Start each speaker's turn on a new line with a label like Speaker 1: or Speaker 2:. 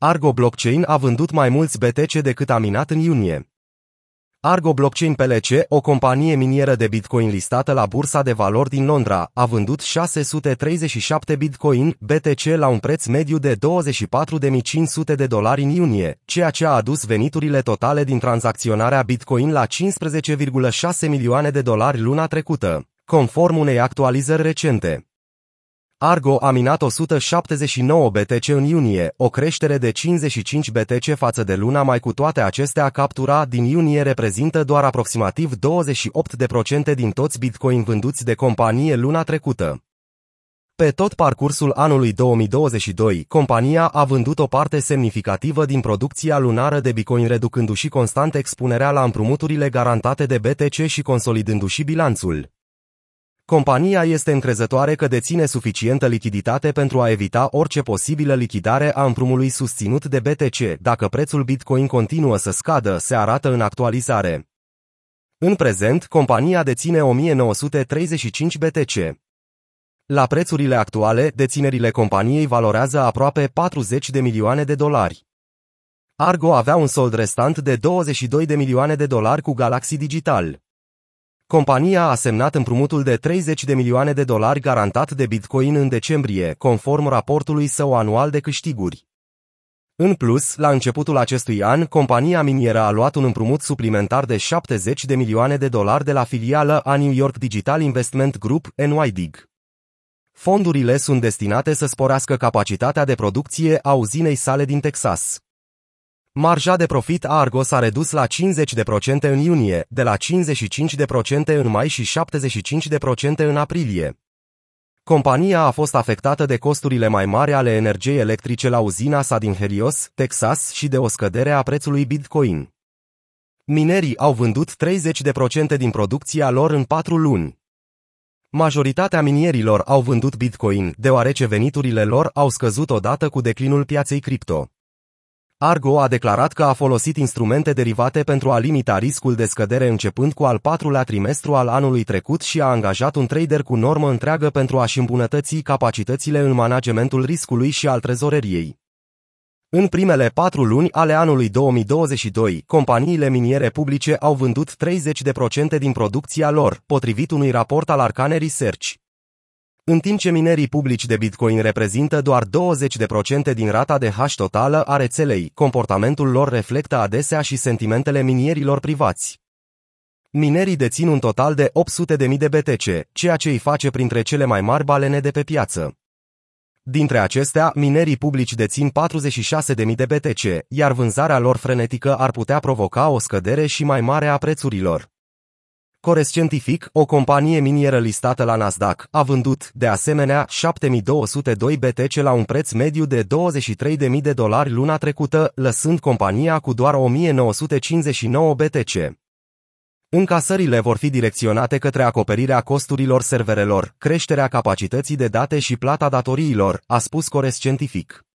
Speaker 1: Argo Blockchain a vândut mai mulți BTC decât a minat în iunie. Argo Blockchain PLC, o companie minieră de Bitcoin listată la Bursa de Valori din Londra, a vândut 637 Bitcoin BTC la un preț mediu de 24.500 de dolari în iunie, ceea ce a adus veniturile totale din tranzacționarea Bitcoin la 15,6 milioane de dolari luna trecută, conform unei actualizări recente. Argo a minat 179 BTC în iunie, o creștere de 55 BTC față de luna mai cu toate acestea captura din iunie reprezintă doar aproximativ 28% din toți Bitcoin vânduți de companie luna trecută. Pe tot parcursul anului 2022, compania a vândut o parte semnificativă din producția lunară de Bitcoin reducându-și constant expunerea la împrumuturile garantate de BTC și consolidându-și bilanțul. Compania este încrezătoare că deține suficientă lichiditate pentru a evita orice posibilă lichidare a împrumului susținut de BTC dacă prețul Bitcoin continuă să scadă, se arată în actualizare. În prezent, compania deține 1935 BTC. La prețurile actuale, deținerile companiei valorează aproape 40 de milioane de dolari. Argo avea un sold restant de 22 de milioane de dolari cu Galaxy Digital. Compania a semnat împrumutul de 30 de milioane de dolari garantat de Bitcoin în decembrie, conform raportului său anual de câștiguri. În plus, la începutul acestui an, compania minieră a luat un împrumut suplimentar de 70 de milioane de dolari de la filială a New York Digital Investment Group, NYDIG. Fondurile sunt destinate să sporească capacitatea de producție a uzinei sale din Texas. Marja de profit a Argo s-a redus la 50% în iunie, de la 55% în mai și 75% în aprilie. Compania a fost afectată de costurile mai mari ale energiei electrice la uzina sa din Helios, Texas și de o scădere a prețului Bitcoin. Minerii au vândut 30% din producția lor în 4 luni. Majoritatea minierilor au vândut Bitcoin, deoarece veniturile lor au scăzut odată cu declinul piaței cripto. Argo a declarat că a folosit instrumente derivate pentru a limita riscul de scădere începând cu al patrulea trimestru al anului trecut și a angajat un trader cu normă întreagă pentru a-și îmbunătăți capacitățile în managementul riscului și al trezoreriei. În primele patru luni ale anului 2022, companiile miniere publice au vândut 30% din producția lor, potrivit unui raport al Arcane Research. În timp ce minerii publici de Bitcoin reprezintă doar 20% din rata de hash totală a rețelei, comportamentul lor reflectă adesea și sentimentele minierilor privați. Minerii dețin un total de 800.000 de BTC, ceea ce îi face printre cele mai mari balene de pe piață. Dintre acestea, minerii publici dețin 46.000 de BTC, iar vânzarea lor frenetică ar putea provoca o scădere și mai mare a prețurilor. Cores Scientific, o companie minieră listată la Nasdaq, a vândut, de asemenea, 7202 BTC la un preț mediu de 23.000 de dolari luna trecută, lăsând compania cu doar 1959 BTC. Încasările vor fi direcționate către acoperirea costurilor serverelor, creșterea capacității de date și plata datoriilor, a spus Cores Scientific.